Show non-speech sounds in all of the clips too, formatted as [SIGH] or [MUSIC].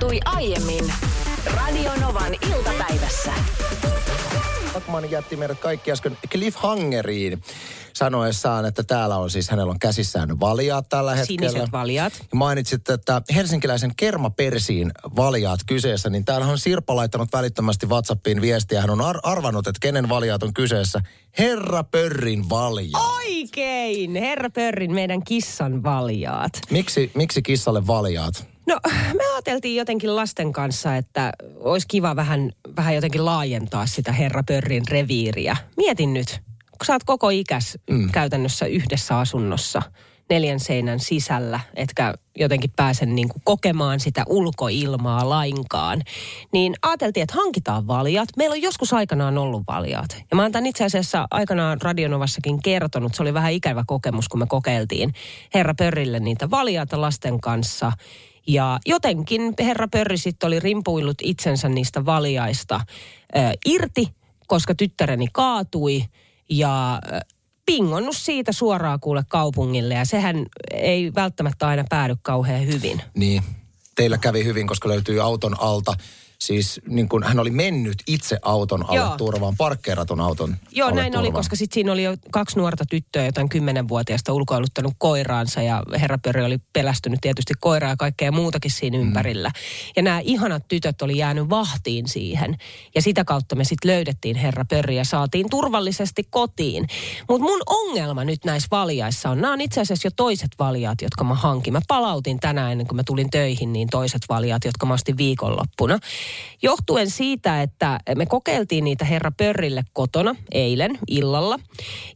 tapahtui aiemmin Radionovan iltapäivässä. Backman jätti meidät kaikki äsken cliffhangeriin sanoessaan, että täällä on siis, hänellä on käsissään valjaat tällä hetkellä. Siniset valjaat. Ja Mainitsit, että helsinkiläisen kermapersiin valjaat kyseessä, niin täällä on Sirpa laittanut välittömästi WhatsAppiin viestiä. Hän on ar- arvannut, että kenen valjaat on kyseessä. Herra Pörrin valjaat. Oikein! Herra Pörrin, meidän kissan valjaat. Miksi, miksi kissalle valjaat? No, [LAUGHS] me ajateltiin jotenkin lasten kanssa, että olisi kiva vähän, vähän jotenkin laajentaa sitä Herra Pörrin reviiriä. Mietin nyt, kun sä oot koko ikäs mm. käytännössä yhdessä asunnossa neljän seinän sisällä, etkä jotenkin pääse niin kuin kokemaan sitä ulkoilmaa lainkaan, niin ajateltiin, että hankitaan valjat. Meillä on joskus aikanaan ollut valjat. Ja mä oon tämän itse asiassa aikanaan Radionovassakin kertonut. Se oli vähän ikävä kokemus, kun me kokeiltiin Herra Pörrille niitä valjaita lasten kanssa. Ja jotenkin herra Pörri sitten oli rimpuillut itsensä niistä valjaista ö, irti, koska tyttäreni kaatui ja pingonnut siitä suoraan kuule kaupungille. Ja sehän ei välttämättä aina päädy kauhean hyvin. Niin, teillä kävi hyvin, koska löytyi auton alta. Siis niin kuin hän oli mennyt itse auton alle Joo. turvaan, parkkeeratun auton Joo, alle näin oli, turvaan. koska sitten siinä oli jo kaksi nuorta tyttöä, jotain kymmenenvuotiaista ulkoiluttanut koiraansa ja herra Pörri oli pelästynyt tietysti koiraa ja kaikkea muutakin siinä Mm. ympärillä. Ja nämä ihanat tytöt oli jäänyt vahtiin siihen ja sitä kautta me sitten löydettiin herra Pörri ja saatiin turvallisesti kotiin. Mutta mun ongelma nyt näissä valjaissa on, nämä on itse asiassa jo toiset valjaat, jotka mä hankin. Mä palautin tänään ennen kuin mä tulin töihin, niin toiset valjaat, jotka mä ostin viikonloppuna. Johtuen siitä, että me kokeiltiin niitä herra Pörrille kotona eilen illalla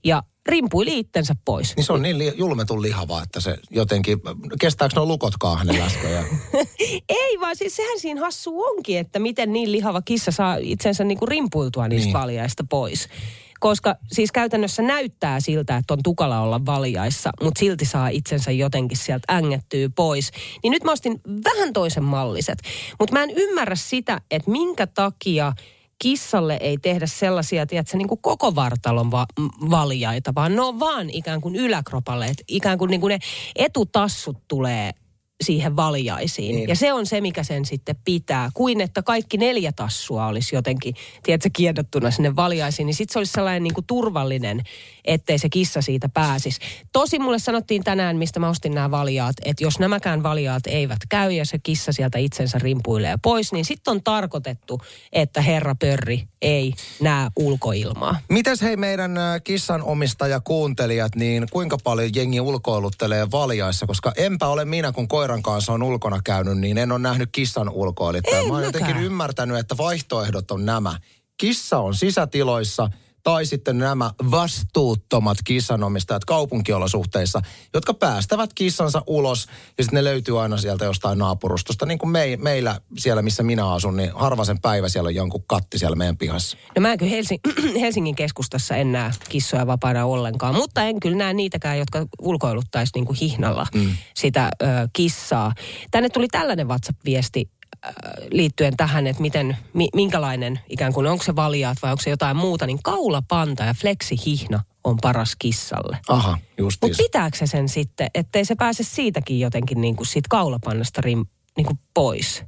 ja rimpuili itsensä pois. Niin se on niin li- julmetun lihava, että se jotenkin, kestääkö nuo lukotkaan hänen läskejään? [LAUGHS] Ei vaan siis sehän siinä hassu onkin, että miten niin lihava kissa saa itsensä niinku rimpuiltua niistä Niin. niin. valjaista pois. Koska siis käytännössä näyttää siltä, että on tukala olla valjaissa, mutta silti saa itsensä jotenkin sieltä ängettyä pois. Niin nyt mä ostin vähän toisen malliset. Mutta mä en ymmärrä sitä, että minkä takia kissalle ei tehdä sellaisia, tiedätkö, niin kuin koko vartalon va- valjaita, vaan ne on vaan ikään kuin yläkropalle. Et ikään kuin, niin kuin ne etutassut tulee siihen valjaisiin. Niin. Ja se on se, mikä sen sitten pitää. Kuin että kaikki neljä tassua olisi jotenkin, tiedätkö, kiedottuna sinne valjaisiin. Niin sitten se olisi sellainen niin kuin turvallinen, ettei se kissa siitä pääsisi. Tosi mulle sanottiin tänään, mistä mä ostin nämä valjaat, että jos nämäkään valjaat eivät käy ja se kissa sieltä itsensä rimpuilee pois, niin sitten on tarkoitettu, että herra Pörri ei näe ulkoilmaa. Mites hei meidän äh, kissan omistaja kuuntelijat, niin kuinka paljon jengi ulkoiluttelee valjaissa? Koska enpä ole minä, kun koiran kanssa on ulkona käynyt, niin en ole nähnyt kissan ulkoilittajaa. Mä oon jotenkin ymmärtänyt, että vaihtoehdot on nämä. Kissa on sisätiloissa tai sitten nämä vastuuttomat kissanomistajat kaupunkiolosuhteissa, jotka päästävät kissansa ulos ja sitten ne löytyy aina sieltä jostain naapurustosta. Niin kuin me, meillä siellä, missä minä asun, niin harva sen päivä siellä on jonkun katti siellä meidän pihassa. No mä en kyllä Helsing- [CLEARS THROAT] Helsingin keskustassa en näe kissoja vapaana ollenkaan, mutta en kyllä näe niitäkään, jotka ulkoiluttaisi niin kuin hihnalla mm. sitä ö, kissaa. Tänne tuli tällainen WhatsApp-viesti liittyen tähän, että miten, mi, minkälainen ikään kuin, onko se valjaat vai onko se jotain muuta, niin kaulapanta ja fleksihihna on paras kissalle. Aha, justiis. Mutta pitääkö se sen sitten, ettei se pääse siitäkin jotenkin niin kuin siitä kaulapannasta rim, niin kuin pois?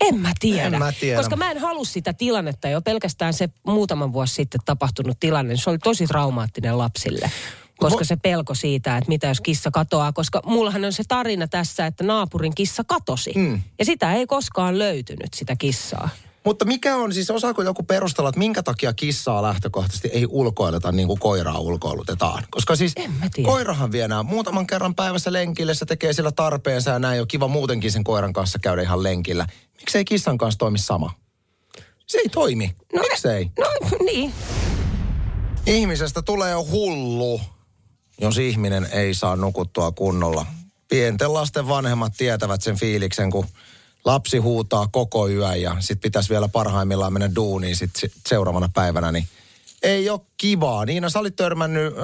En mä tiedä. En mä tiedä. Koska mä en halua sitä tilannetta jo pelkästään se muutaman vuosi sitten tapahtunut tilanne. Se oli tosi traumaattinen lapsille. Koska Vo- se pelko siitä, että mitä jos kissa katoaa. Koska mullahan on se tarina tässä, että naapurin kissa katosi. Mm. Ja sitä ei koskaan löytynyt, sitä kissaa. Mutta mikä on siis, osaako joku perustella, että minkä takia kissaa lähtökohtaisesti ei ulkoileta niin kuin koiraa ulkoilutetaan? Koska siis koirahan vie nämä muutaman kerran päivässä lenkille, se tekee sillä tarpeensa ja näin on kiva muutenkin sen koiran kanssa käydä ihan lenkillä. Miksei kissan kanssa toimi sama? Se ei toimi. No, Miksei? No niin. Ihmisestä tulee hullu, jos ihminen ei saa nukuttua kunnolla. Pienten lasten vanhemmat tietävät sen fiiliksen, kun lapsi huutaa koko yön ja sit pitäisi vielä parhaimmillaan mennä duuniin sit seuraavana päivänä, niin ei ole kivaa. Niina, sä olit törmännyt ö,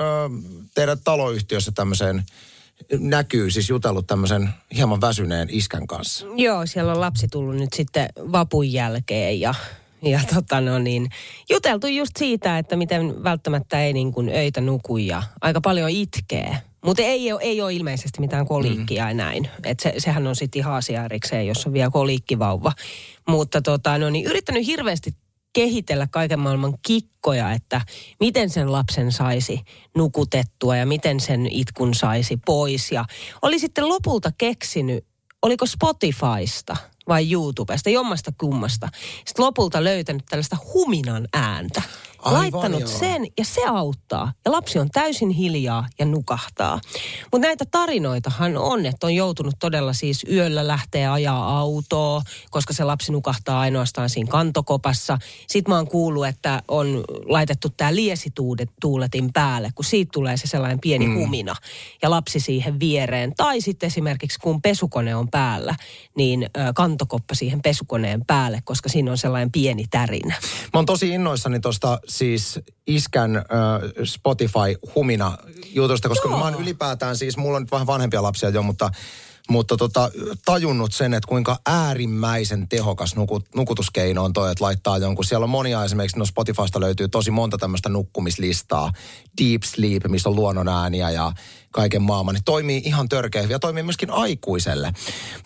teidän taloyhtiössä tämmöiseen, näkyy siis jutellut tämmöisen hieman väsyneen iskän kanssa. Joo, siellä on lapsi tullut nyt sitten vapun jälkeen ja, ja [LAUGHS] tota no niin, juteltu just siitä, että miten välttämättä ei niin kuin öitä nuku ja aika paljon itkee. Mutta ei, ole- ei ole ilmeisesti mitään koliikkia mm. näin. Et se, sehän on sitten ihan asia erikseen, jos on vielä koliikkivauva. Mutta tota, no niin, yrittänyt hirveästi kehitellä kaiken maailman kikkoja, että miten sen lapsen saisi nukutettua ja miten sen itkun saisi pois. Ja oli sitten lopulta keksinyt, oliko Spotifysta vai YouTubesta, jommasta kummasta. Sitten lopulta löytänyt tällaista huminan ääntä. Aivan, laittanut joo. sen ja se auttaa. Ja lapsi on täysin hiljaa ja nukahtaa. Mutta näitä tarinoitahan on, että on joutunut todella siis yöllä lähteä ajaa autoa, koska se lapsi nukahtaa ainoastaan siinä kantokopassa. Sitten mä oon kuullut, että on laitettu tämä liesituuletin päälle, kun siitä tulee se sellainen pieni mm. humina. Ja lapsi siihen viereen. Tai sitten esimerkiksi kun pesukone on päällä, niin kantokoppa siihen pesukoneen päälle, koska siinä on sellainen pieni tärinä. Mä oon tosi innoissani tuosta siis iskän äh, Spotify-humina jutusta, koska Joo. mä oon ylipäätään siis, mulla on nyt vähän vanhempia lapsia jo, mutta mutta tota, tajunnut sen, että kuinka äärimmäisen tehokas nukut, nukutuskeino on toi, että laittaa jonkun. Siellä on monia esimerkiksi, no Spotifysta löytyy tosi monta tämmöistä nukkumislistaa. Deep Sleep, missä on luonnon ääniä ja kaiken maailman. Niin toimii ihan törkeä ja toimii myöskin aikuiselle.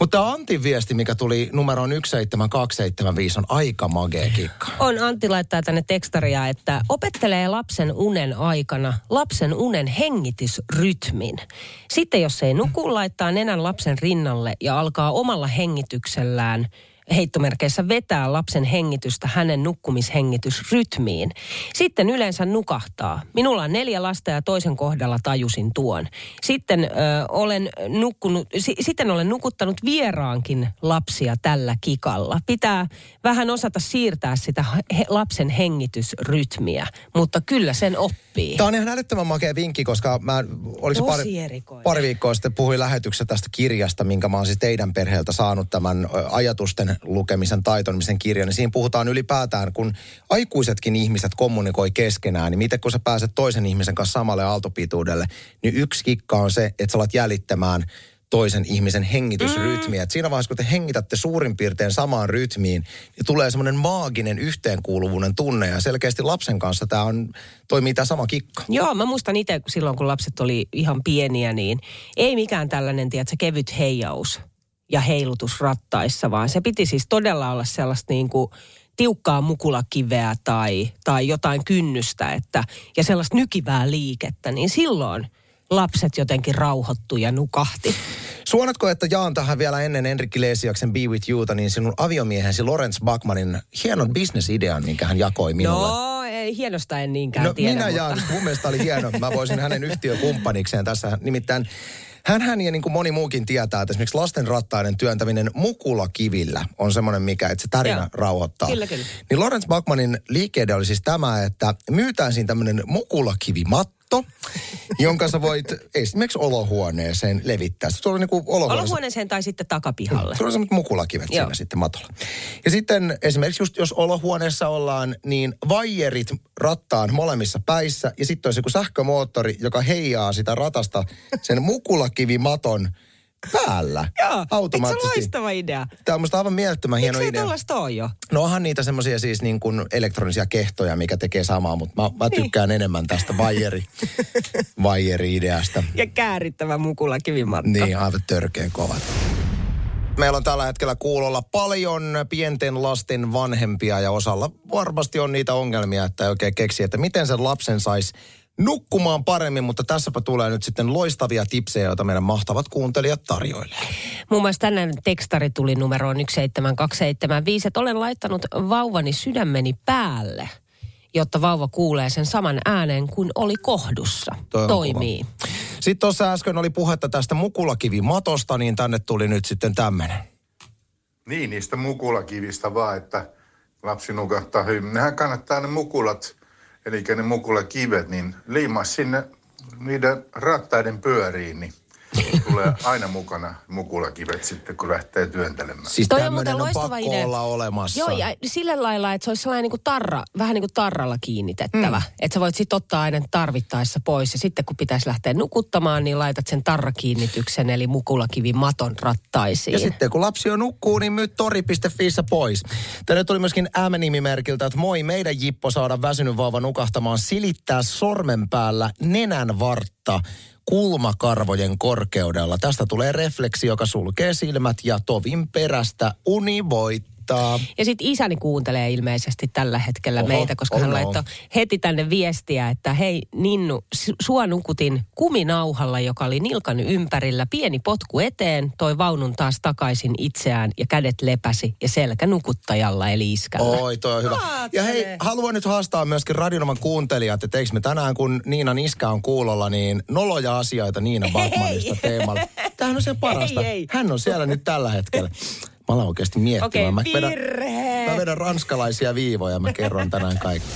Mutta Antin viesti, mikä tuli numeroon 17275, on aika magea kikka. On Antti laittaa tänne tekstaria, että opettelee lapsen unen aikana lapsen unen hengitysrytmin. Sitten jos ei nuku, laittaa nenän lapsen rinnalle ja alkaa omalla hengityksellään heittomerkeissä vetää lapsen hengitystä hänen nukkumishengitysrytmiin. Sitten yleensä nukahtaa. Minulla on neljä lasta ja toisen kohdalla tajusin tuon. Sitten, ö, olen, nukkunut, si, sitten olen nukuttanut vieraankin lapsia tällä kikalla. Pitää vähän osata siirtää sitä he, lapsen hengitysrytmiä, mutta kyllä sen oppii. Tämä on ihan älyttömän makea vinkki, koska mä oliko Tosi pari, erikoinen. pari viikkoa sitten puhuin lähetyksessä tästä kirjasta, minkä mä oon siis teidän perheeltä saanut tämän ajatusten lukemisen taitonimisen kirjan. Niin siinä puhutaan ylipäätään, kun aikuisetkin ihmiset kommunikoi keskenään, niin miten kun sä pääset toisen ihmisen kanssa samalle aaltopituudelle, niin yksi kikka on se, että sä alat jäljittämään toisen ihmisen hengitysrytmiä. Mm. siinä vaiheessa, kun te hengitätte suurin piirtein samaan rytmiin, niin tulee semmoinen maaginen yhteenkuuluvuuden tunne. Ja selkeästi lapsen kanssa tämä on, toimii tämä sama kikka. Joo, mä muistan itse silloin, kun lapset oli ihan pieniä, niin ei mikään tällainen, tiedätkö, kevyt heijaus ja heilutus rattaissa, vaan se piti siis todella olla sellaista niin kuin tiukkaa mukulakiveä tai, tai jotain kynnystä että, ja sellaista nykivää liikettä, niin silloin lapset jotenkin rauhoittui ja nukahti. Suonatko, että jaan tähän vielä ennen Enrikki Leesiaksen Be With Youta, niin sinun aviomiehesi Lawrence Bachmanin hienon bisnesidean, minkä hän jakoi minulle. No, ei, hienosta en niinkään No tiedä. minä mutta- jaan, mun mielestä oli hieno. Mä voisin hänen yhtiökumppanikseen tässä. Nimittäin hän ja niin kuin moni muukin tietää, että esimerkiksi lasten rattaiden työntäminen mukulakivillä on semmoinen, mikä, että se tärinä Joo. rauhoittaa. Kyllä, kyllä. Niin Lawrence Bachmanin liikkeide oli siis tämä, että myytään siinä tämmöinen mukulakivimatto, jonka sä voit esimerkiksi olohuoneeseen levittää. Se on niin kuin olohuoneessa. Olohuoneeseen tai sitten takapihalle. Sulla on semmoiset mukulakivet Joo. siinä sitten matolla. Ja sitten esimerkiksi just jos olohuoneessa ollaan, niin vaijerit rattaan molemmissa päissä. Ja sitten olisi joku sähkömoottori, joka heijaa sitä ratasta sen mukulakivimaton päällä. Joo, eikö se automaattisesti. loistava idea? Tämä on musta aivan mielettömän hieno idea. tällaista ole jo? No onhan niitä semmoisia siis niin kuin elektronisia kehtoja, mikä tekee samaa, mutta mä, mä Niin. tykkään enemmän tästä vaijeri, [LAUGHS] vaijeri-ideasta. Ja käärittävä mukula kivimatto. Niin, aivan törkeän kovat. Meillä on tällä hetkellä kuulolla paljon pienten lasten vanhempia ja osalla varmasti on niitä ongelmia, että ei oikein keksi, että miten sen lapsen saisi nukkumaan paremmin, mutta tässäpä tulee nyt sitten loistavia tipsejä, joita meidän mahtavat kuuntelijat tarjoilee. Muun muassa tänään tekstari tuli numeroon 17275, että olen laittanut vauvani sydämeni päälle, jotta vauva kuulee sen saman äänen kuin oli kohdussa. Toi Toimii. kova. Sitten tuossa äsken oli puhetta tästä mukulakivimatosta, niin tänne tuli nyt sitten tämmöinen. Niin, niistä mukulakivistä vaan, että lapsi nukahtaa hyvin. Nehän kannattaa ne mukulat, eli ne mukulakivet, niin liimaa sinne niiden rattaiden pyöriin, niin tulee aina mukana mukulakivet sitten, kun lähtee työntelemään. Siis Toi on muuten on loistava pakko idea. olla olemassa. Joo, ja sillä lailla, että se olisi sellainen niin kuin tarra, vähän niin kuin tarralla kiinnitettävä. Mm. Että sä voit sitten ottaa aina tarvittaessa pois. Ja sitten kun pitäisi lähteä nukuttamaan, niin laitat sen tarrakiinnityksen, eli mukulakivin maton rattaisiin. Ja sitten kun lapsi jo nukkuu, niin myy tori.fissä pois. Tänne tuli myöskin M-nimimerkiltä, että moi, meidän Jippo saada väsynyt vauva nukahtamaan, silittää sormen päällä nenän vartta kulmakarvojen korkeudella. Tästä tulee refleksi, joka sulkee silmät ja tovin perästä uni voittaa. Ja sitten isäni kuuntelee ilmeisesti tällä hetkellä Oho, meitä, koska hän laittoi heti tänne viestiä, että hei Ninnu, su- sua nukutin kuminauhalla, joka oli nilkan ympärillä. Pieni potku eteen, toi vaunun taas takaisin itseään ja kädet lepäsi ja selkä nukuttajalla eli iskällä. Oi, toi on hyvä. Ja hei, haluan nyt haastaa myöskin Radionoman kuuntelijat, että eikö me tänään, kun Niinan iskä on kuulolla, niin noloja asioita Niina Batmanista teemalla. Tämähän on se parasta. Ei, ei. Hän on siellä nyt tällä hetkellä. Mä alan oikeasti miettimään. Okei, mä, vedän, mä vedän ranskalaisia viivoja, mä kerron tänään kaikki.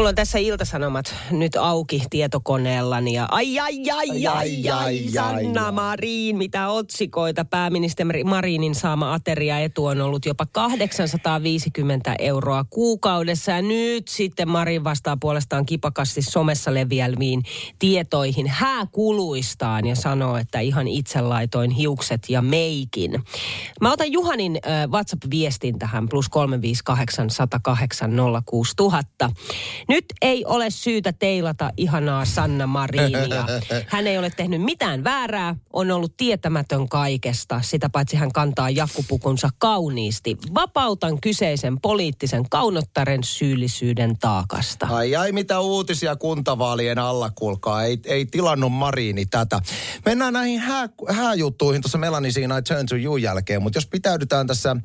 Mulla on tässä iltasanomat nyt auki tietokoneellani ja ai ai ai ai ai, ai, Sanna. Marin, mitä otsikoita. Pääministeri Marinin saama ateriaetu on ollut jopa 850 euroa kuukaudessa ja nyt sitten Marin vastaa puolestaan kipakasti somessa leviälmiin tietoihin hääkuluistaan ja sanoo, että ihan itse laitoin hiukset ja meikin. Mä otan Juhanin äh, WhatsApp-viestin tähän plus 358 108 06000. Nyt ei ole syytä teilata ihanaa Sanna Marinia. [LAUGHS] Hän ei ole tehnyt mitään väärää, on ollut tietämätön kaikesta. Sitä paitsi hän kantaa jakkupukunsa kauniisti. Vapautan kyseisen poliittisen kaunottaren syyllisyyden taakasta. Ai ai, mitä uutisia kuntavaalien alla, kuulkaa. Ei, ei tilannut Marini tätä. Mennään näihin hää, hääjuttuihin tuossa Melanie siinä I Turn to You jälkeen, mutta jos pitäydytään tässä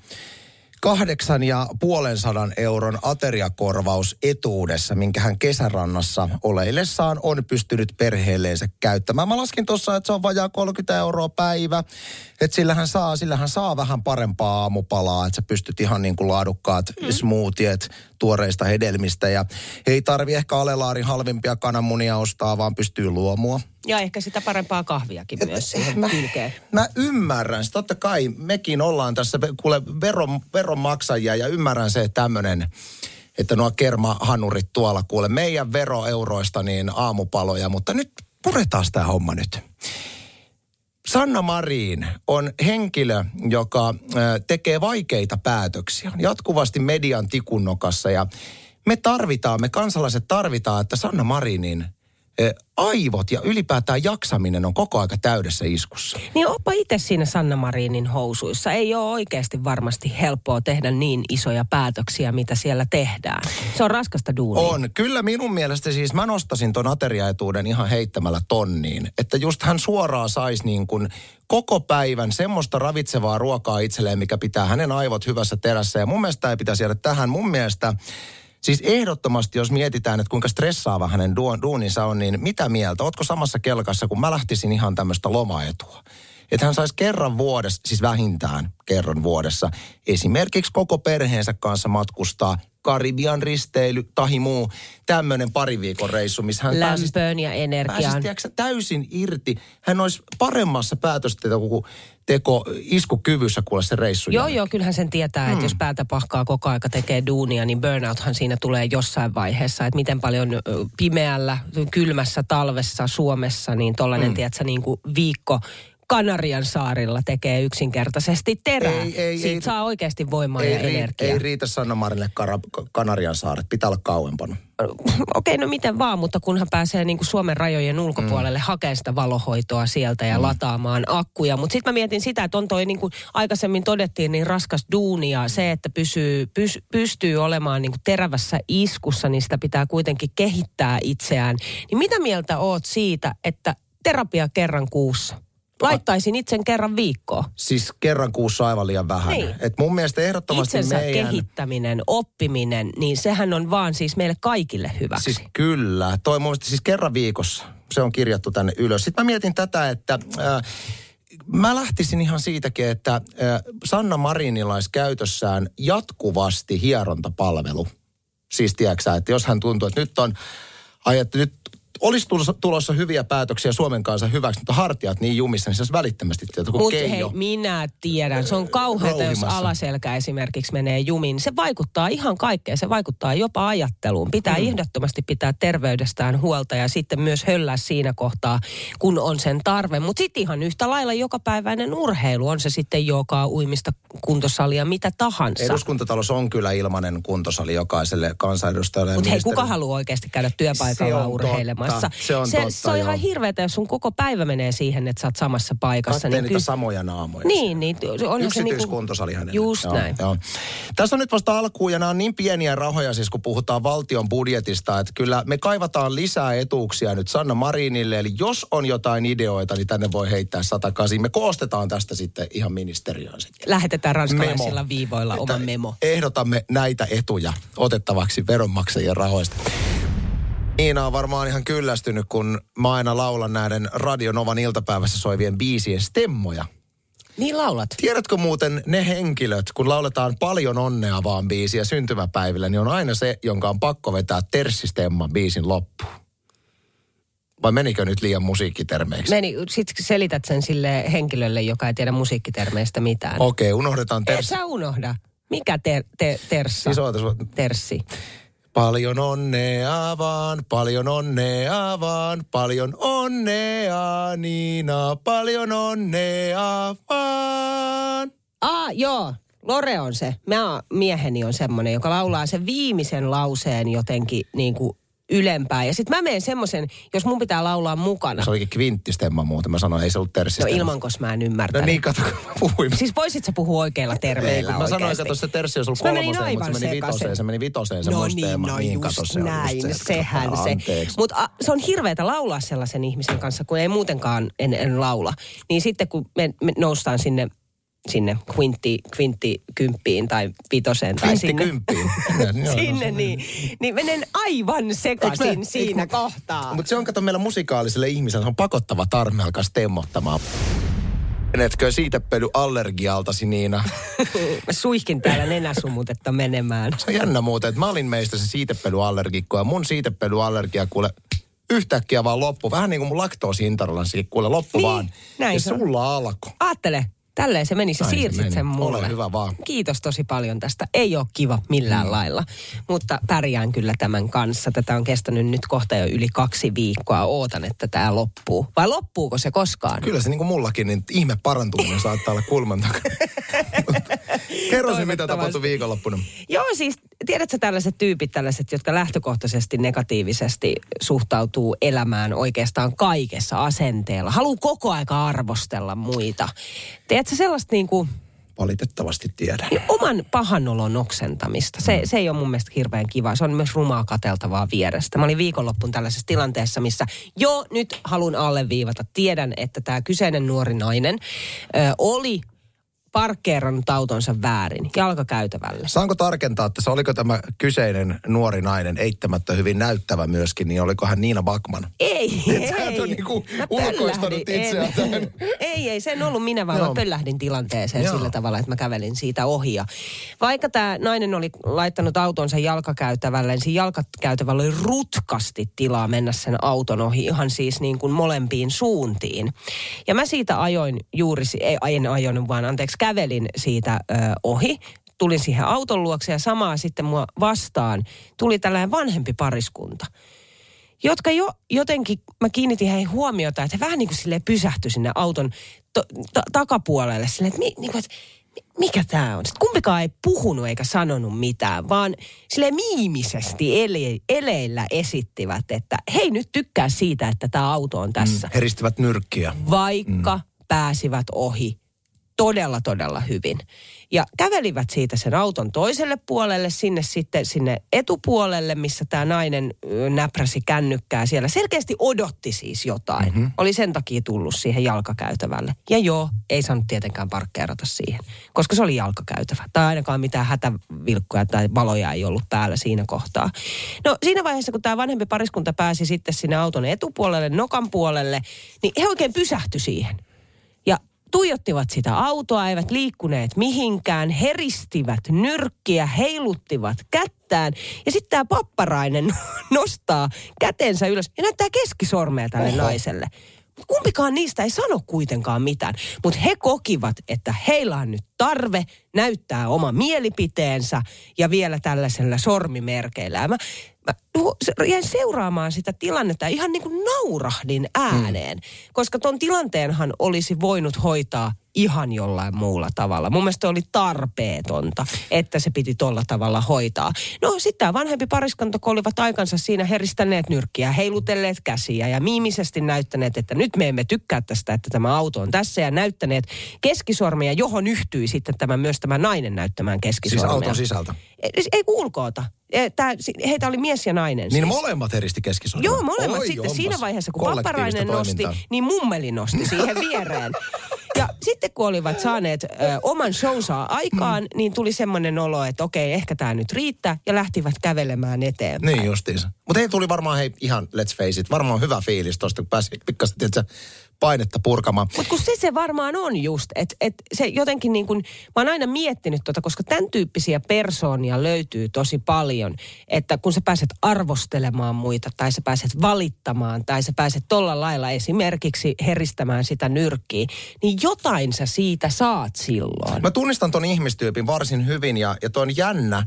kahdeksan ja puolen sadan euron ateriakorvaus etuudessa, minkä hän kesärannassa oleillessaan on pystynyt perheelleensä käyttämään. Mä laskin tuossa, että se on vajaa 30 euroa päivä. Että sillä hän saa, sillä hän saa vähän parempaa aamupalaa, että sä pystyt ihan niin kuin laadukkaat mm. smoothiet tuoreista hedelmistä. Ja ei tarvi ehkä alelaarin halvimpia kananmunia ostaa, vaan pystyy luomua. Ja ehkä sitä parempaa kahviakin myös siihen mä, kylkeen. mä ymmärrän. sitä. Totta kai mekin ollaan tässä kuule veron, veronmaksajia ja ymmärrän se, että tämmöinen että nuo kermahanurit tuolla kuule meidän veroeuroista niin aamupaloja, mutta nyt puretaan tämä homma nyt. Sanna Marin on henkilö, joka tekee vaikeita päätöksiä. On Jatkuvasti median tikunnokassa ja me tarvitaan, me kansalaiset tarvitaan, että Sanna Marinin aivot ja ylipäätään jaksaminen on koko aika täydessä iskussa. Niin oppa itse siinä Sanna Marinin housuissa. Ei ole oikeasti varmasti helppoa tehdä niin isoja päätöksiä, mitä siellä tehdään. Se on raskasta duunia. On. Kyllä minun mielestä siis mä nostasin ton ateriaetuuden ihan heittämällä tonniin. Että just hän suoraan saisi niin kuin koko päivän semmoista ravitsevaa ruokaa itselleen, mikä pitää hänen aivot hyvässä terässä. Ja mun mielestä ei pitäisi jäädä tähän. Mun mielestä Siis ehdottomasti, jos mietitään, että kuinka stressaava hänen duuninsa on, niin mitä mieltä? Ootko samassa kelkassa, kun mä lähtisin ihan tämmöistä lomaetua? Että hän saisi kerran vuodessa, siis vähintään kerran vuodessa, esimerkiksi koko perheensä kanssa matkustaa Karibian risteily, tahi muu, tämmöinen pari viikon reissu, missä hän pääsisi Lämpöön ja energiaan. pääsisi tiedätkö, täysin irti. Hän olisi paremmassa päätösteko teko iskukyvyssä kuule se reissu. Joo, jälkeen. joo, kyllähän sen tietää, että jos päätä pahkaa koko aika tekee duunia, niin burnouthan siinä tulee jossain vaiheessa. Että miten paljon pimeällä, kylmässä talvessa Suomessa, niin tollainen, mm. tiedätkö, niin kuin viikko Kanarian saarilla tekee yksinkertaisesti terää. Ei, ei, Siitä ei. saa oikeasti voimaa ja ei, energiaa. ei riitä Sanna Marille Kanarian saaret, pitää olla kauempana. [LAUGHS] Okei, no miten vaan, mutta kunhan pääsee niin kuin Suomen rajojen ulkopuolelle mm. hakemaan sitä valohoitoa sieltä ja mm. lataamaan akkuja. Mutta sitten mä mietin sitä, että on toi niin kuin aikaisemmin todettiin niin raskas duuni ja se, että pysyy, pys, pystyy olemaan niin kuin terävässä iskussa, niin sitä pitää kuitenkin kehittää itseään. Niin mitä mieltä oot siitä, että terapia kerran kuussa? Laittaisin itsen kerran viikkoon. Siis kerran kuussa aivan liian vähän. Niin. Et mun mielestä ehdottomasti Itsensä meidän... kehittäminen, oppiminen, niin sehän on vaan siis meille kaikille hyväksi. Siis kyllä. Toi mun mielestä siis kerran viikossa. Se on kirjattu tänne ylös. Sitten mä mietin tätä, että... Äh, Mä lähtisin ihan siitäkin, että äh, Sanna Marinilla olisi käytössään jatkuvasti hierontapalvelu. Siis tiedätkö että jos hän tuntuu, että nyt on, ai, että nyt olisi tulossa, tulossa hyviä päätöksiä Suomen kanssa hyväksi, mutta hartiat niin jumissa, niin se olisi välittömästi kun Mutta hei, Keijo. minä tiedän. Se on kauheata, jos alaselkä esimerkiksi menee jumiin. Se vaikuttaa ihan kaikkeen. Se vaikuttaa jopa ajatteluun. Pitää mm. ehdottomasti pitää terveydestään huolta ja sitten myös höllää siinä kohtaa, kun on sen tarve. Mutta sitten ihan yhtä lailla jokapäiväinen urheilu. On se sitten joka uimista, kuntosalia, mitä tahansa. Eduskuntatalous on kyllä ilmainen kuntosali jokaiselle kansanedustajalle. ja Mutta hei, kuka haluaa oikeasti käydä työpaikalla on samassa. se on se, totta, se on ihan hirveetä, jos sun koko päivä menee siihen, että sä oot samassa paikassa. Katteen niitä kyllä- samoja naamoja. Niin, niin. Niinku, Yksityiskuntosali hänelle. Just joo, näin. Joo. Tässä on nyt vasta alkuun ja nämä on niin pieniä rahoja siis kun puhutaan valtion budjetista, että kyllä me kaivataan lisää etuuksia nyt Sanna Marinille. Eli jos on jotain ideoita, niin tänne voi heittää 108. Me koostetaan tästä sitten ihan ministeriöön sitten. Lähetetään ranskalaisilla Memo. viivoilla oma memo. Ehdotamme näitä etuja otettavaksi veronmaksajien rahoista. Iina on varmaan ihan kyllästynyt, kun mä aina laulan näiden Radionovan iltapäivässä soivien biisien stemmoja. Niin laulat. Tiedätkö muuten ne henkilöt, kun lauletaan paljon onnea vaan biisiä syntymäpäivillä, niin on aina se, jonka on pakko vetää terssistemma biisin loppuun. Vai menikö nyt liian musiikkitermeiksi? Meni, sit selität sen sille henkilölle, joka ei tiedä musiikkitermeistä mitään. Okei, okay, unohdetaan Et terssi. sä unohda. Mikä ter, te, terssa? Siis ootas, Terssi. Paljon onnea vaan, paljon onnea vaan, paljon onnea Niina, paljon onnea vaan. Ah, joo. Lore on se. Mä, mieheni on semmoinen, joka laulaa sen viimeisen lauseen jotenkin niin kuin ylempään. Ja sitten mä menen semmoisen, jos mun pitää laulaa mukana. Se olikin kvinttistemma muuten, mä sanoin, ei se ollut No terssistemma. ilmankos mä en No ymmärtänyt. niin, kato, kun mä puhuin. Siis voisit sä puhua oikeilla terveillä Ei, kun mä sanoin, oikeasti? että se terssi olisi ollut kolmoseen, mutta se meni vitoseen. Se meni vitoseen se no niin, no niin, kato, se on näin, just se. sehän se. Mutta se on hirveätä laulaa sellaisen ihmisen kanssa, kun ei muutenkaan en, en laula. Niin sitten kun me, me noustaan sinne sinne kvintti, kvintti kymppiin tai vitoseen tai sinne. kymppiin. [LAUGHS] Sinne niin, niin menen aivan sekaisin siinä kohtaa. Mutta se on, kato, meillä musikaaliselle ihmiselle se on pakottava tarme alkaa stemmottamaan. Menetkö siitepöly allergialtasi, Niina? [LAUGHS] Mä suihkin täällä nenäsumutetta menemään. Se on jännä muuten, että mä olin meistä se siitepölyallergikko ja mun siitepölyallergia kuule yhtäkkiä vaan loppu. Vähän niin kuin mun laktoosiintoleranssikin kuule loppu Niin, vaan. näin ja sulla alkoi. Aattele, tälleen se meni. Se siirsit meni. sen mulle. Ole hyvä vaan. Kiitos tosi paljon tästä. Ei ole kiva millään mm. lailla, mutta pärjään kyllä tämän kanssa. Tätä on kestänyt nyt kohta jo yli kaksi viikkoa. Ootan, että tämä loppuu. Vai loppuuko se koskaan? Kyllä se niin kuin mullakin, niin ihme parantuminen saattaa olla kulman takana. [LAUGHS] Kerro se, mitä tapahtui viikonloppuna. Joo, siis tiedätkö tällaiset tyypit, tällaiset, jotka lähtökohtaisesti negatiivisesti suhtautuu elämään oikeastaan kaikessa asenteella. Haluaa koko aika arvostella muita. Tiedätkö sellaista niin kuin Valitettavasti tiedän. oman pahan olon oksentamista. Se, se ei ole mun mielestä hirveän kiva. Se on myös rumaa kateltavaa vierestä. Mä olin viikonloppuun tällaisessa tilanteessa, missä jo nyt halun alleviivata. Tiedän, että tämä kyseinen nuori nainen ö, oli parkkeerannut autonsa väärin jalkakäytävälle. Saanko tarkentaa, että se oliko tämä kyseinen nuori nainen eittämättä hyvin näyttävä myöskin, niin oliko hän Niina Bakman? Ei, Et sä et ei. ole niinku ulkoistanut itseään. [LAUGHS] Ei, ei, sen ollut minä, vaan Joo. mä pöllähdin tilanteeseen Joo. sillä tavalla, että mä kävelin siitä ohi. Ja vaikka tämä nainen oli laittanut autonsa jalkakäytävälle, niin siinä jalkakäytävällä oli rutkasti tilaa mennä sen auton ohi, ihan siis niin kuin molempiin suuntiin. Ja mä siitä ajoin juuri, ei en ajonut vaan, anteeksi, kävelin siitä ö, ohi tulin siihen auton luokse ja samaa sitten mua vastaan tuli tällainen vanhempi pariskunta jotka jo jotenkin, mä kiinnitin heihin huomiota, että he vähän niin kuin silleen pysähtyi sinne auton to, ta, takapuolelle. Silleen, että, mi, niin kuin, että mi- mikä tämä on? Sitten kumpikaan ei puhunut eikä sanonut mitään, vaan sille miimisesti ele, eleillä esittivät, että hei nyt tykkää siitä, että tämä auto on tässä. Heristivät nyrkkiä. Vaikka pääsivät ohi todella, todella hyvin. Ja kävelivät siitä sen auton toiselle puolelle, sinne sitten sinne etupuolelle, missä tämä nainen näpräsi kännykkää siellä. Selkeästi odotti siis jotain. Mm-hmm. Oli sen takia tullut siihen jalkakäytävälle. Ja joo, ei saanut tietenkään parkkeerata siihen, koska se oli jalkakäytävä. Tai ainakaan mitään hätävilkkoja tai valoja ei ollut päällä siinä kohtaa. No siinä vaiheessa, kun tämä vanhempi pariskunta pääsi sitten sinne auton etupuolelle, nokan puolelle, niin he oikein pysähtyi siihen. Tuijottivat sitä autoa, eivät liikkuneet mihinkään, heristivät nyrkkiä, heiluttivat kättään. Ja sitten tämä papparainen [LAUGHS] nostaa kätensä ylös ja näyttää keskisormea tälle Oho. naiselle. Kumpikaan niistä ei sano kuitenkaan mitään, mutta he kokivat, että heillä on nyt tarve näyttää oma mielipiteensä ja vielä tällaisella sormimerkeillä. Ja Mä, mä se- jäin seuraamaan sitä tilannetta ja ihan niin kuin naurahdin ääneen, koska ton tilanteenhan olisi voinut hoitaa ihan jollain muulla tavalla. Mun mielestä oli tarpeetonta, että se piti tolla tavalla hoitaa. No sitten tämä vanhempi pariskunta, kun olivat aikansa siinä heristäneet nyrkkiä, heilutelleet käsiä ja miimisesti näyttäneet, että nyt me emme tykkää tästä, että tämä auto on tässä ja näyttäneet keskisormia, johon yhtyi sitten tämä myös tämä nainen näyttämään Siis keskisormia. auton sisältä. Ei, ei ulkoota. E, Tää, heitä oli mies ja nainen. Niin siis. molemmat heristi keskisormen. Joo, molemmat. Oi, sitten onpas siinä vaiheessa, kun Papparainen nosti, niin mummeli nosti siihen viereen. [LAUGHS] Ja sitten kun olivat saaneet ö, oman showsa aikaan, Mm. niin tuli semmoinen olo, että okei, ehkä tämä nyt riittää. Ja lähtivät kävelemään eteenpäin. Niin justiinsa. Mutta hei, tuli varmaan hei, ihan let's face it, varmaan hyvä fiilis tosta, kun pääsi pikkasen, painetta purkamaan. Mutta kun se se varmaan on just, että et se jotenkin niin kuin, mä oon aina miettinyt tota, koska tämän tyyppisiä persoonia löytyy tosi paljon, että kun sä pääset arvostelemaan muita tai sä pääset valittamaan tai sä pääset tolla lailla esimerkiksi heristämään sitä nyrkkiä, niin jotain sä siitä saat silloin. Mä tunnistan ton ihmistyypin varsin hyvin ja, ja toi on jännä,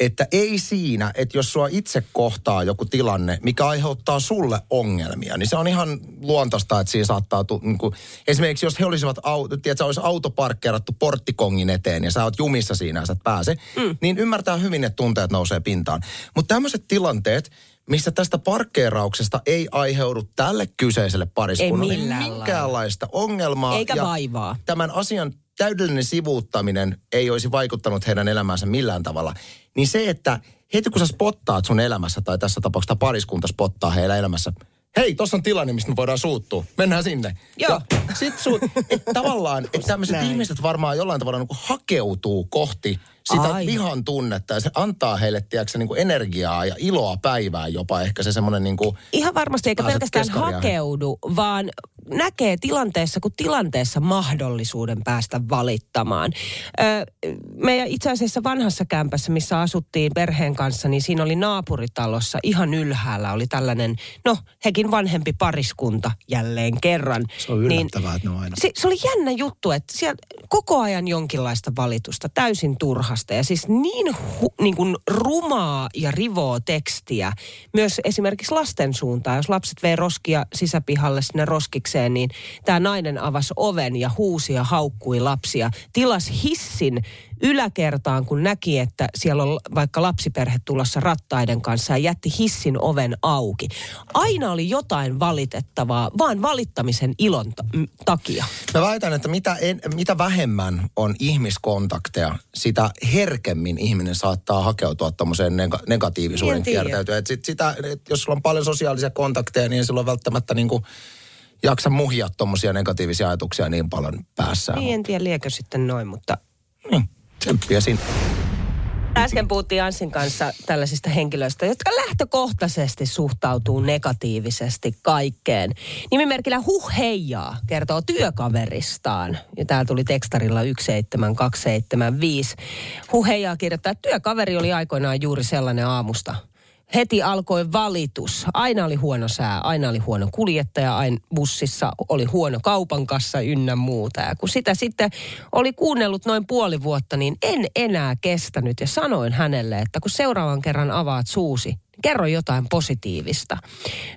että ei siinä, että jos sua itse kohtaa joku tilanne, mikä aiheuttaa sulle ongelmia, niin se on ihan luontaista, että siinä saattaa, tu, niin kuin, esimerkiksi jos he olisivat, au, tiedätkö, olisi auto parkkeerattu porttikongin eteen ja sä oot jumissa siinä ja sä et pääse, mm. niin ymmärtää hyvin, että tunteet nousee pintaan. Mutta tämmöiset tilanteet, missä tästä parkkeerauksesta ei aiheudu tälle kyseiselle pariskunnalle Ei minkäänlaista ongelmaa. Eikä ja vaivaa. Tämän asian täydellinen sivuuttaminen ei olisi vaikuttanut heidän elämäänsä millään tavalla. Niin se, että heti kun sä spottaat sun elämässä, tai tässä tapauksessa pariskunta spottaa heidän elämässä, hei, tuossa on tilanne, mistä me voidaan suuttua. Mennään sinne. Joo. Ja sit su, et tavallaan, että tämmöiset ihmiset varmaan jollain tavalla niin hakeutuu kohti sitä Aivan. vihan tunnetta ja se antaa heille, tiedätkö, niin kuin energiaa ja iloa päivään jopa ehkä se semmoinen niin kuin, Ihan varmasti, eikä pelkästään keskariaan. hakeudu, vaan näkee tilanteessa kuin tilanteessa mahdollisuuden päästä valittamaan. Ö, meidän itse asiassa vanhassa kämpässä, missä asuttiin perheen kanssa, niin siinä oli naapuritalossa ihan ylhäällä oli tällainen, no hekin vanhempi pariskunta jälleen kerran. se on yllättävää, että ne on aina. Se, se oli jännä juttu, että siellä koko ajan jonkinlaista valitusta, täysin turhasta. Ja siis niin, hu, niin kuin rumaa ja rivoo tekstiä myös esimerkiksi lasten suuntaan. Jos lapset vei roskia sisäpihalle sinne roskikseen, niin tämä nainen avasi oven ja huusi ja haukkui lapsia. Tilas hissin yläkertaan, kun näki, että siellä on vaikka lapsiperhe tulossa rattaiden kanssa ja jätti hissin oven auki. Aina oli jotain valitettavaa, vaan valittamisen ilon ta- m- takia. Mä väitän, että mitä, en, mitä vähemmän on ihmiskontakteja, sitä herkemmin ihminen saattaa hakeutua tuommoiseen nega- negatiivisuuden kiertäytyä. Et sit sitä, et jos sulla on paljon sosiaalisia kontakteja, niin silloin välttämättä niinku jaksa muhia tuommoisia negatiivisia ajatuksia niin paljon päässään. Niin, en tiedä liekö sitten noin, mutta Niin, tsemppiä sinne. äsken puhuttiin Anssin kanssa tällaisista henkilöistä, jotka lähtökohtaisesti suhtautuu negatiivisesti kaikkeen. Nimimerkillä huh heijaa kertoo työkaveristaan. Ja täällä tuli tekstarilla 17275. Huh heijaa kirjoittaa, että työkaveri oli aikoinaan juuri sellainen aamusta. Heti alkoi valitus. Aina oli huono sää, aina oli huono kuljettaja, aina bussissa oli huono kaupan kassa ynnä muuta. Ja kun sitä sitten oli kuunnellut noin puoli vuotta, niin en enää kestänyt ja sanoin hänelle, että kun seuraavan kerran avaat suusi, kerro jotain positiivista.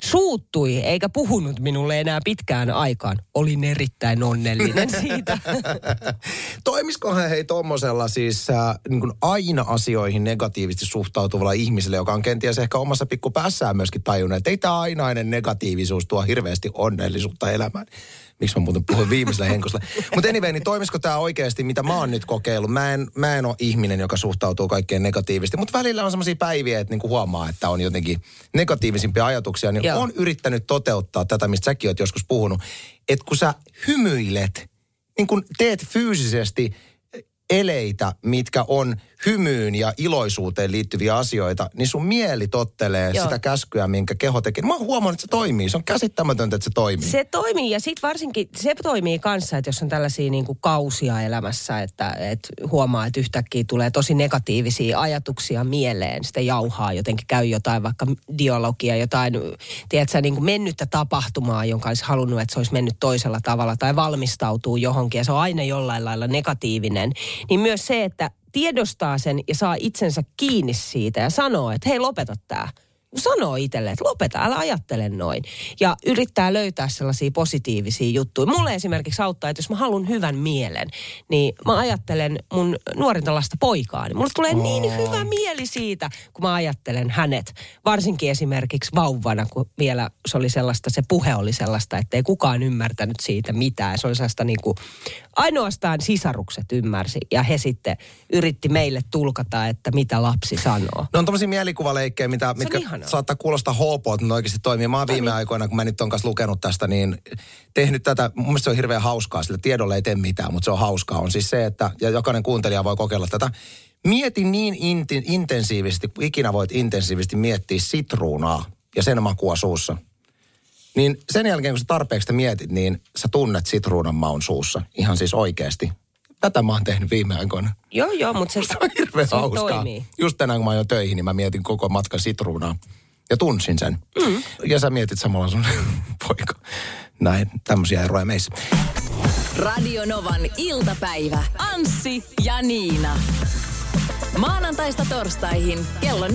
Suuttui eikä puhunut minulle enää pitkään aikaan. Olin erittäin onnellinen siitä. [LAUGHS] Toimiskohan hei tommosella siis äh, niin kuin aina asioihin negatiivisesti suhtautuvalla ihmisellä, joka on kenties ehkä omassa pikkupäässään myöskin tajunnut, että ei tämä ainainen negatiivisuus tuo hirveästi onnellisuutta elämään. Miksi mä muuten puhuin viimeisellä henkosella. Mutta anyway, niin toimisiko tämä oikeasti, mitä mä oon nyt kokeillut? Mä en, mä en ole ihminen, joka suhtautuu kaikkeen negatiivisesti, mutta välillä on semmoisia päiviä, että niinku huomaa, että on jotenkin negatiivisimpia ajatuksia, niin Joo. on yrittänyt toteuttaa tätä, mistä säkin oot joskus puhunut, että kun sä hymyilet, niin kun teet fyysisesti eleitä, mitkä on hymyyn ja iloisuuteen liittyviä asioita, niin sun mieli tottelee Joo. sitä käskyä, minkä keho tekee. Mä oon huomannut, että se toimii. Se on käsittämätöntä, että se toimii. Se toimii ja sitten varsinkin se toimii kanssa, että jos on tällaisia niin kuin kausia elämässä, että, että huomaa, että yhtäkkiä tulee tosi negatiivisia ajatuksia mieleen. Sitten jauhaa jotenkin, käy jotain vaikka dialogia, jotain, tiedätkö, niin kuin mennyttä tapahtumaa, jonka olisi halunnut, että se olisi mennyt toisella tavalla tai valmistautuu johonkin ja se on aina jollain lailla negatiivinen. Niin myös se, että tiedostaa sen ja saa itsensä kiinni siitä ja sanoo, että hei lopeta tämä. Sanoo itselle, että lopeta, älä ajattele noin. Ja yrittää löytää sellaisia positiivisia juttuja. Mulle esimerkiksi auttaa, että jos mä haluan hyvän mielen, niin mä ajattelen mun nuorinta lasta poikaa. Niin mulle tulee niin hyvä mieli siitä, kun mä ajattelen hänet. Varsinkin esimerkiksi vauvana, kun vielä se oli sellaista, se puhe oli sellaista, että ei kukaan ymmärtänyt siitä mitään. Se oli sellaista niin kuin, ainoastaan sisarukset ymmärsi ja he sitten yritti meille tulkata, että mitä lapsi sanoo. Ne on tommosia mielikuvaleikkejä, mitä, mitkä ihanaa. saattaa kuulostaa hoopoa, että ne oikeasti toimii. Mä oon viime aikoina, kun mä nyt on kanssa lukenut tästä, niin tehnyt tätä, mun mielestä se on hirveän hauskaa, sillä tiedolla ei tee mitään, mutta se on hauskaa. On siis se, että, ja jokainen kuuntelija voi kokeilla tätä, mieti niin inti, intensiivisesti, kun ikinä voit intensiivisesti miettiä sitruunaa ja sen makua suussa. Niin sen jälkeen, kun sä tarpeeksi sitä mietit, niin sä tunnet sitruunan maun suussa. Ihan siis oikeasti. Tätä mä oon tehnyt viime aikoina. Joo, joo, mutta se, [LAUGHS] Se on hirveän se hauskaa. toimii. Just tänään, kun mä ajoin töihin, niin mä mietin koko matkan sitruunaa. Ja tunsin sen. Mm. Ja sä mietit samalla sun [LAUGHS] poika. Näin, tämmöisiä eroja meissä. Radio Novan iltapäivä. Anssi ja Niina. Maanantaista torstaihin kello 14.18.